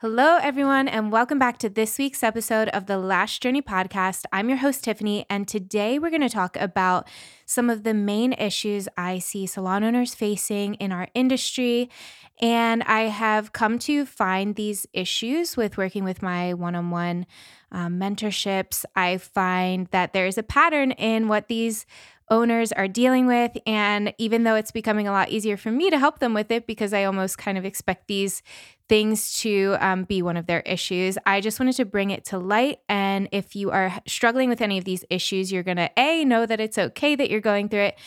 Hello, everyone, and welcome back to this week's episode of the Lash Journey podcast. I'm your host, Tiffany, and today we're going to talk about some of the main issues I see salon owners facing in our industry. And I have come to find these issues with working with my one on one mentorships. I find that there is a pattern in what these owners are dealing with. And even though it's becoming a lot easier for me to help them with it because I almost kind of expect these things to um, be one of their issues, I just wanted to bring it to light. And if you are struggling with any of these issues, you're going to A, know that it's okay that you're going through it.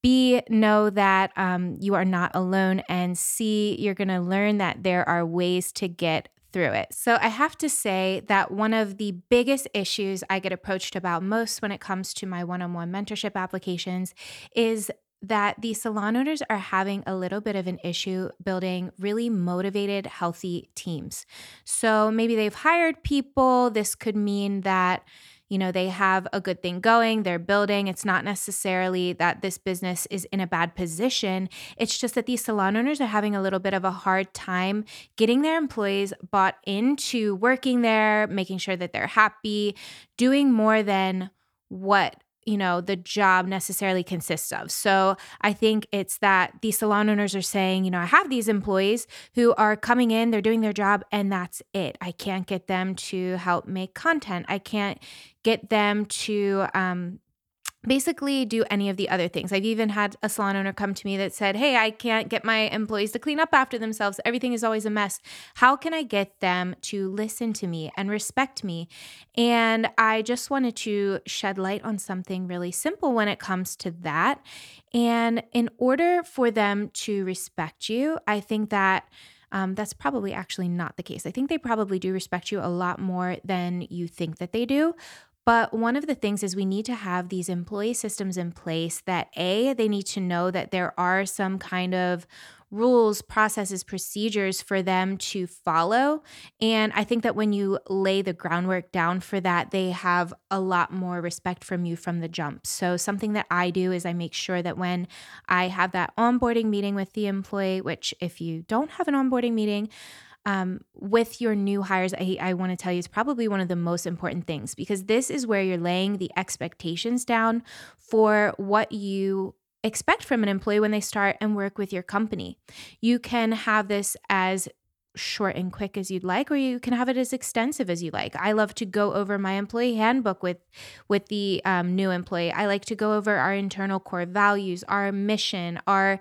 B, know that um, you are not alone. And C, you're going to learn that there are ways to get through it. So I have to say that one of the biggest issues I get approached about most when it comes to my one on one mentorship applications is that the salon owners are having a little bit of an issue building really motivated, healthy teams. So maybe they've hired people. This could mean that you know, they have a good thing going, they're building. It's not necessarily that this business is in a bad position. It's just that these salon owners are having a little bit of a hard time getting their employees bought into working there, making sure that they're happy, doing more than what you know the job necessarily consists of. So i think it's that these salon owners are saying you know i have these employees who are coming in they're doing their job and that's it. I can't get them to help make content. I can't get them to um, basically do any of the other things. I've even had a salon owner come to me that said, Hey, I can't get my employees to clean up after themselves. Everything is always a mess. How can I get them to listen to me and respect me? And I just wanted to shed light on something really simple when it comes to that. And in order for them to respect you, I think that. Um, that's probably actually not the case. I think they probably do respect you a lot more than you think that they do. But one of the things is we need to have these employee systems in place that A, they need to know that there are some kind of rules, processes, procedures for them to follow. And I think that when you lay the groundwork down for that, they have a lot more respect from you from the jump. So, something that I do is I make sure that when I have that onboarding meeting with the employee, which if you don't have an onboarding meeting, um, with your new hires, I, I want to tell you, it's probably one of the most important things because this is where you're laying the expectations down for what you expect from an employee when they start and work with your company. You can have this as short and quick as you'd like or you can have it as extensive as you like i love to go over my employee handbook with with the um, new employee i like to go over our internal core values our mission our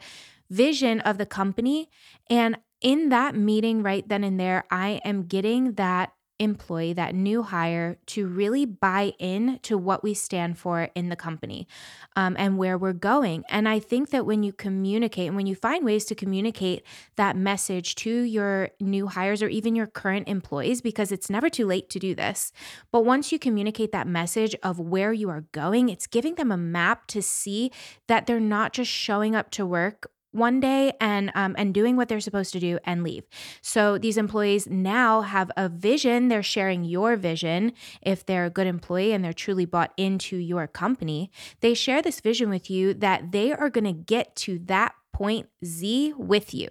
vision of the company and in that meeting right then and there, I am getting that employee, that new hire, to really buy in to what we stand for in the company um, and where we're going. And I think that when you communicate and when you find ways to communicate that message to your new hires or even your current employees, because it's never too late to do this, but once you communicate that message of where you are going, it's giving them a map to see that they're not just showing up to work one day and um, and doing what they're supposed to do and leave. So these employees now have a vision. They're sharing your vision. If they're a good employee and they're truly bought into your company, they share this vision with you that they are going to get to that point Z with you.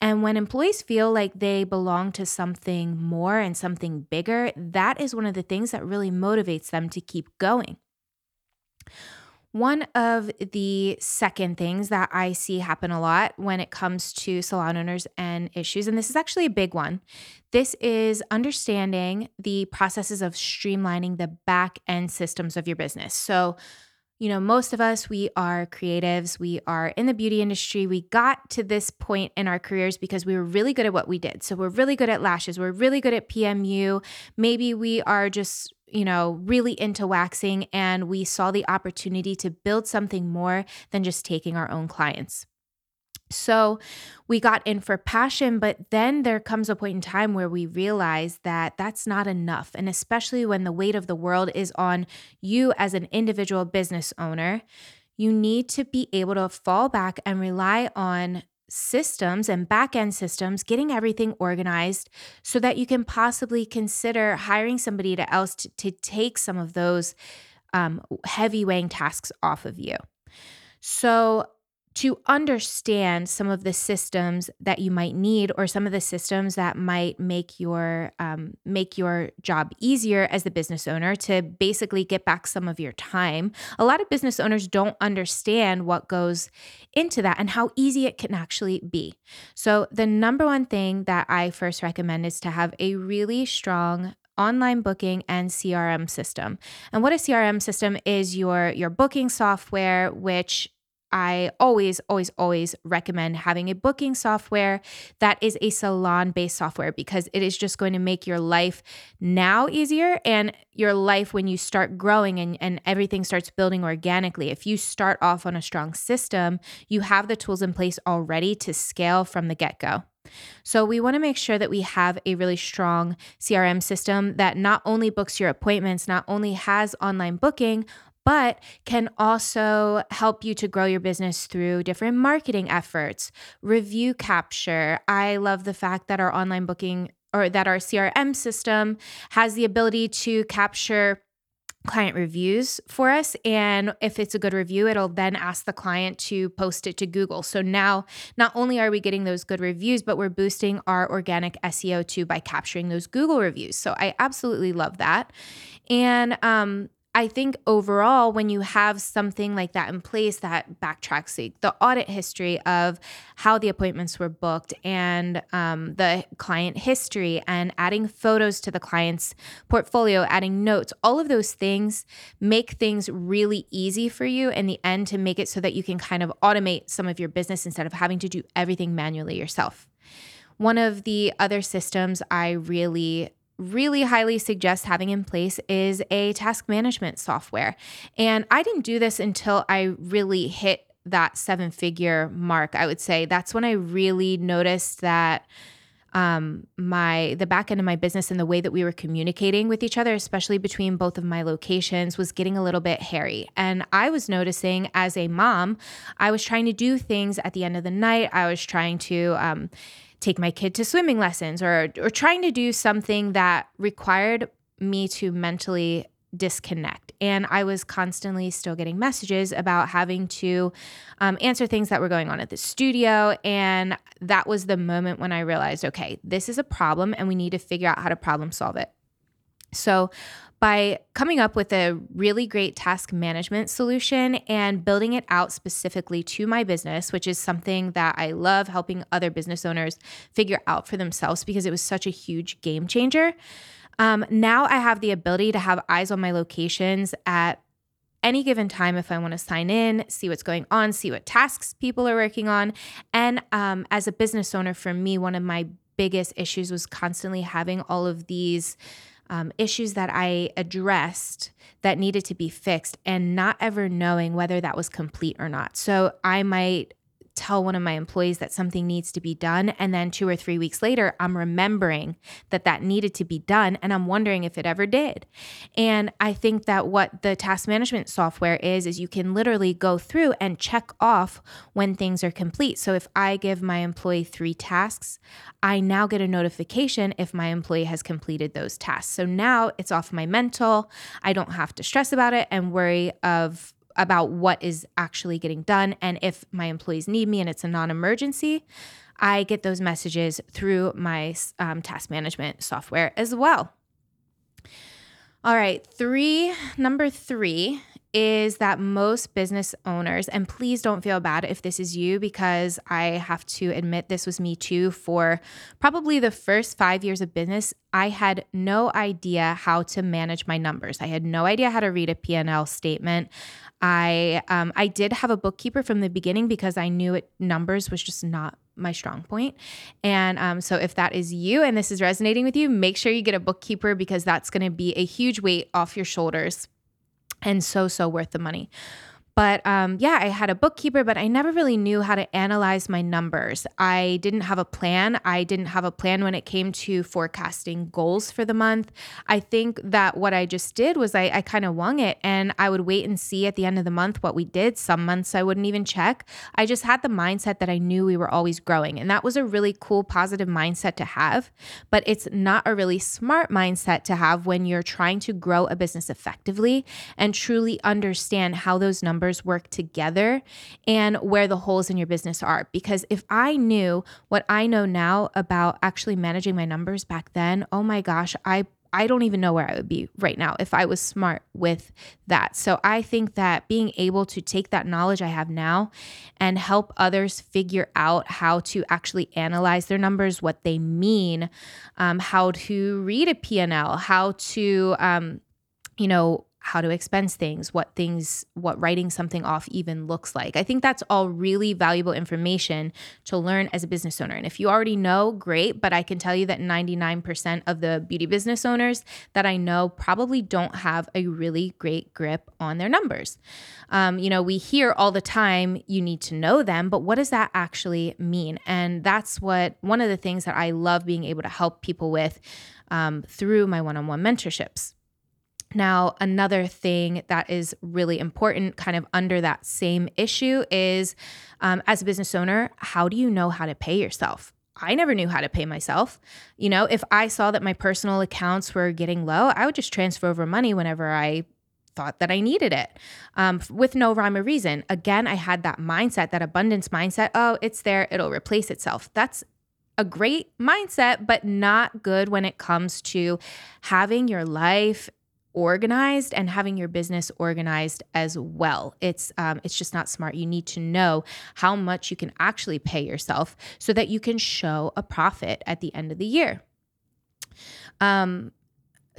And when employees feel like they belong to something more and something bigger, that is one of the things that really motivates them to keep going. One of the second things that I see happen a lot when it comes to salon owners and issues, and this is actually a big one, this is understanding the processes of streamlining the back end systems of your business. So, you know, most of us, we are creatives, we are in the beauty industry. We got to this point in our careers because we were really good at what we did. So, we're really good at lashes, we're really good at PMU. Maybe we are just you know, really into waxing and we saw the opportunity to build something more than just taking our own clients. So we got in for passion, but then there comes a point in time where we realize that that's not enough. And especially when the weight of the world is on you as an individual business owner, you need to be able to fall back and rely on systems and back end systems, getting everything organized so that you can possibly consider hiring somebody else to, to take some of those um, heavy weighing tasks off of you. So, to understand some of the systems that you might need or some of the systems that might make your um, make your job easier as the business owner to basically get back some of your time a lot of business owners don't understand what goes into that and how easy it can actually be so the number one thing that i first recommend is to have a really strong online booking and CRM system. And what a CRM system is your your booking software which I always, always, always recommend having a booking software that is a salon based software because it is just going to make your life now easier and your life when you start growing and, and everything starts building organically. If you start off on a strong system, you have the tools in place already to scale from the get go. So, we want to make sure that we have a really strong CRM system that not only books your appointments, not only has online booking, but can also help you to grow your business through different marketing efforts, review capture. I love the fact that our online booking or that our CRM system has the ability to capture client reviews for us. And if it's a good review, it'll then ask the client to post it to Google. So now, not only are we getting those good reviews, but we're boosting our organic SEO too by capturing those Google reviews. So I absolutely love that. And um, I think overall, when you have something like that in place that backtracks the, the audit history of how the appointments were booked and um, the client history and adding photos to the client's portfolio, adding notes, all of those things make things really easy for you in the end to make it so that you can kind of automate some of your business instead of having to do everything manually yourself. One of the other systems I really really highly suggest having in place is a task management software. And I didn't do this until I really hit that seven figure mark. I would say that's when I really noticed that um, my the back end of my business and the way that we were communicating with each other, especially between both of my locations, was getting a little bit hairy. And I was noticing as a mom, I was trying to do things at the end of the night. I was trying to um, take my kid to swimming lessons or or trying to do something that required me to mentally disconnect. And I was constantly still getting messages about having to um, answer things that were going on at the studio. And that was the moment when I realized okay, this is a problem and we need to figure out how to problem solve it. So, by coming up with a really great task management solution and building it out specifically to my business, which is something that I love helping other business owners figure out for themselves because it was such a huge game changer. Um, now I have the ability to have eyes on my locations at any given time if I want to sign in, see what's going on, see what tasks people are working on. And um, as a business owner, for me, one of my biggest issues was constantly having all of these um, issues that I addressed that needed to be fixed and not ever knowing whether that was complete or not. So I might tell one of my employees that something needs to be done and then 2 or 3 weeks later I'm remembering that that needed to be done and I'm wondering if it ever did. And I think that what the task management software is is you can literally go through and check off when things are complete. So if I give my employee 3 tasks, I now get a notification if my employee has completed those tasks. So now it's off my mental. I don't have to stress about it and worry of about what is actually getting done. And if my employees need me and it's a non emergency, I get those messages through my um, task management software as well. All right, three, number three is that most business owners, and please don't feel bad if this is you, because I have to admit this was me too. For probably the first five years of business, I had no idea how to manage my numbers. I had no idea how to read a P&L statement. I um, I did have a bookkeeper from the beginning because I knew it numbers was just not my strong point. And um, so if that is you and this is resonating with you, make sure you get a bookkeeper because that's going to be a huge weight off your shoulders and so so worth the money. But um, yeah, I had a bookkeeper, but I never really knew how to analyze my numbers. I didn't have a plan. I didn't have a plan when it came to forecasting goals for the month. I think that what I just did was I, I kind of wung it and I would wait and see at the end of the month what we did. Some months I wouldn't even check. I just had the mindset that I knew we were always growing. And that was a really cool, positive mindset to have. But it's not a really smart mindset to have when you're trying to grow a business effectively and truly understand how those numbers work together and where the holes in your business are. Because if I knew what I know now about actually managing my numbers back then, oh my gosh, I I don't even know where I would be right now if I was smart with that. So I think that being able to take that knowledge I have now and help others figure out how to actually analyze their numbers, what they mean, um, how to read a P&L, how to, um, you know, how to expense things, what things, what writing something off even looks like. I think that's all really valuable information to learn as a business owner. And if you already know, great, but I can tell you that 99% of the beauty business owners that I know probably don't have a really great grip on their numbers. Um, you know, we hear all the time, you need to know them, but what does that actually mean? And that's what one of the things that I love being able to help people with um, through my one on one mentorships. Now, another thing that is really important, kind of under that same issue, is um, as a business owner, how do you know how to pay yourself? I never knew how to pay myself. You know, if I saw that my personal accounts were getting low, I would just transfer over money whenever I thought that I needed it um, with no rhyme or reason. Again, I had that mindset, that abundance mindset. Oh, it's there, it'll replace itself. That's a great mindset, but not good when it comes to having your life organized and having your business organized as well. It's um, it's just not smart. You need to know how much you can actually pay yourself so that you can show a profit at the end of the year. Um,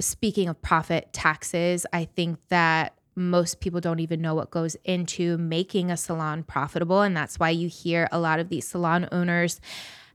speaking of profit taxes, I think that most people don't even know what goes into making a salon profitable. And that's why you hear a lot of these salon owners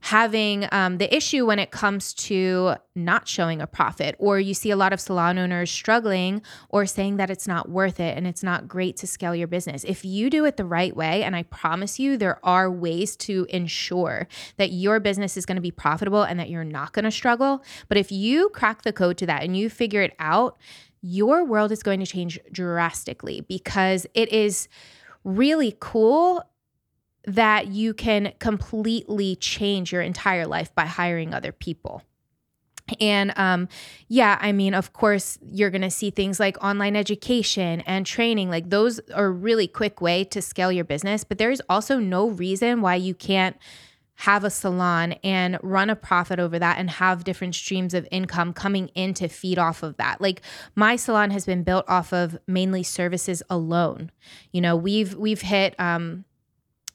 having um, the issue when it comes to not showing a profit, or you see a lot of salon owners struggling or saying that it's not worth it and it's not great to scale your business. If you do it the right way, and I promise you, there are ways to ensure that your business is going to be profitable and that you're not going to struggle. But if you crack the code to that and you figure it out, your world is going to change drastically because it is really cool that you can completely change your entire life by hiring other people. And um, yeah, I mean, of course, you're going to see things like online education and training. Like those are a really quick way to scale your business. But there is also no reason why you can't have a salon and run a profit over that and have different streams of income coming in to feed off of that. Like my salon has been built off of mainly services alone. You know, we've we've hit um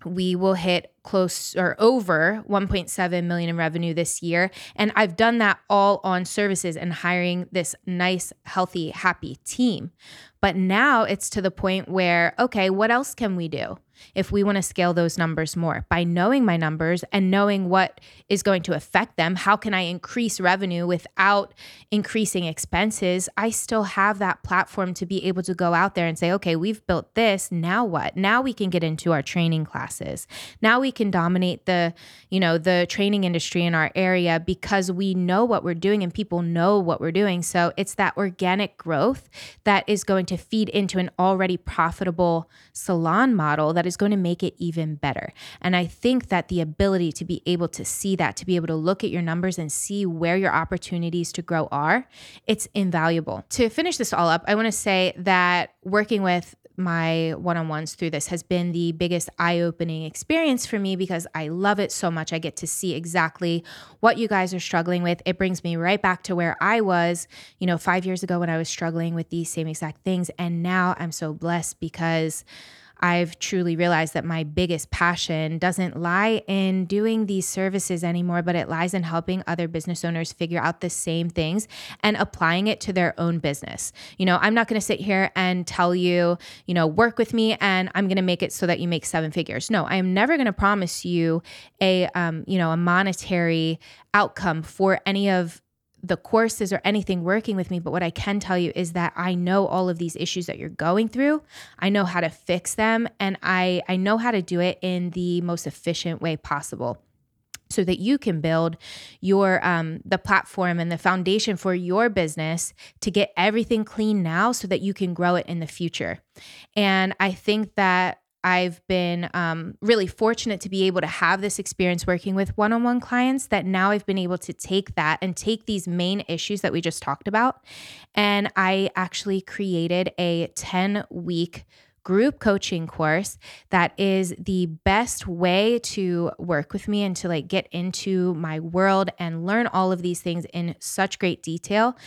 we will hit close or over 1.7 million in revenue this year and I've done that all on services and hiring this nice healthy happy team. But now it's to the point where okay, what else can we do? if we want to scale those numbers more by knowing my numbers and knowing what is going to affect them. How can I increase revenue without increasing expenses? I still have that platform to be able to go out there and say, okay, we've built this. Now what? Now we can get into our training classes. Now we can dominate the, you know, the training industry in our area because we know what we're doing and people know what we're doing. So it's that organic growth that is going to feed into an already profitable salon model that is is going to make it even better. And I think that the ability to be able to see that, to be able to look at your numbers and see where your opportunities to grow are, it's invaluable. To finish this all up, I want to say that working with my one on ones through this has been the biggest eye opening experience for me because I love it so much. I get to see exactly what you guys are struggling with. It brings me right back to where I was, you know, five years ago when I was struggling with these same exact things. And now I'm so blessed because I've truly realized that my biggest passion doesn't lie in doing these services anymore, but it lies in helping other business owners figure out the same things and applying it to their own business. You know, I'm not going to sit here and tell you, you know, work with me and I'm going to make it so that you make seven figures. No, I am never going to promise you a, um, you know, a monetary outcome for any of the courses or anything working with me, but what I can tell you is that I know all of these issues that you're going through. I know how to fix them and I I know how to do it in the most efficient way possible so that you can build your um, the platform and the foundation for your business to get everything clean now so that you can grow it in the future and i think that I've been um, really fortunate to be able to have this experience working with one on one clients that now I've been able to take that and take these main issues that we just talked about. And I actually created a 10 week group coaching course that is the best way to work with me and to like get into my world and learn all of these things in such great detail.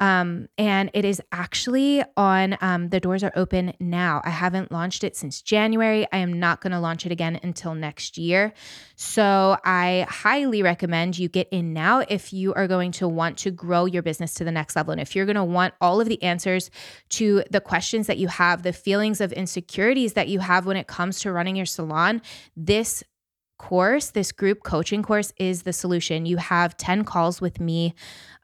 Um, and it is actually on, um, the doors are open now. I haven't launched it since January. I am not going to launch it again until next year. So I highly recommend you get in now if you are going to want to grow your business to the next level. And if you're going to want all of the answers to the questions that you have, the feelings of insecurities that you have when it comes to running your salon, this course, this group coaching course, is the solution. You have 10 calls with me.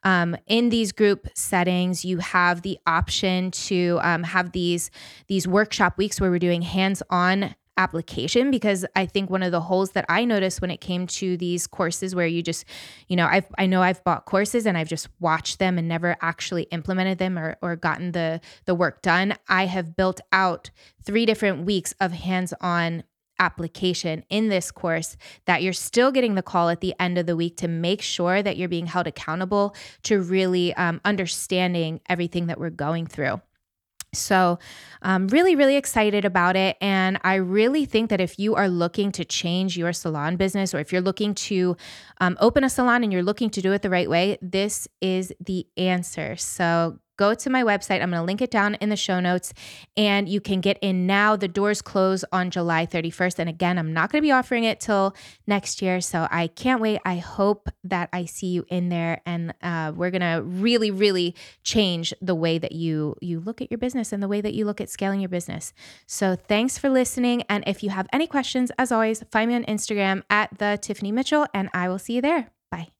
Um, in these group settings, you have the option to um, have these these workshop weeks where we're doing hands-on application because I think one of the holes that I noticed when it came to these courses where you just, you know, I've I know I've bought courses and I've just watched them and never actually implemented them or or gotten the the work done. I have built out three different weeks of hands-on application in this course that you're still getting the call at the end of the week to make sure that you're being held accountable to really um, understanding everything that we're going through. So, I'm really, really excited about it. And I really think that if you are looking to change your salon business or if you're looking to um, open a salon and you're looking to do it the right way, this is the answer. So, go to my website. I'm going to link it down in the show notes and you can get in now. The doors close on July 31st. And again, I'm not going to be offering it till next year. So I can't wait. I hope that I see you in there and uh, we're going to really, really change the way that you, you look at your business and the way that you look at scaling your business. So thanks for listening. And if you have any questions, as always, find me on Instagram at the Tiffany Mitchell and I will see you there. Bye.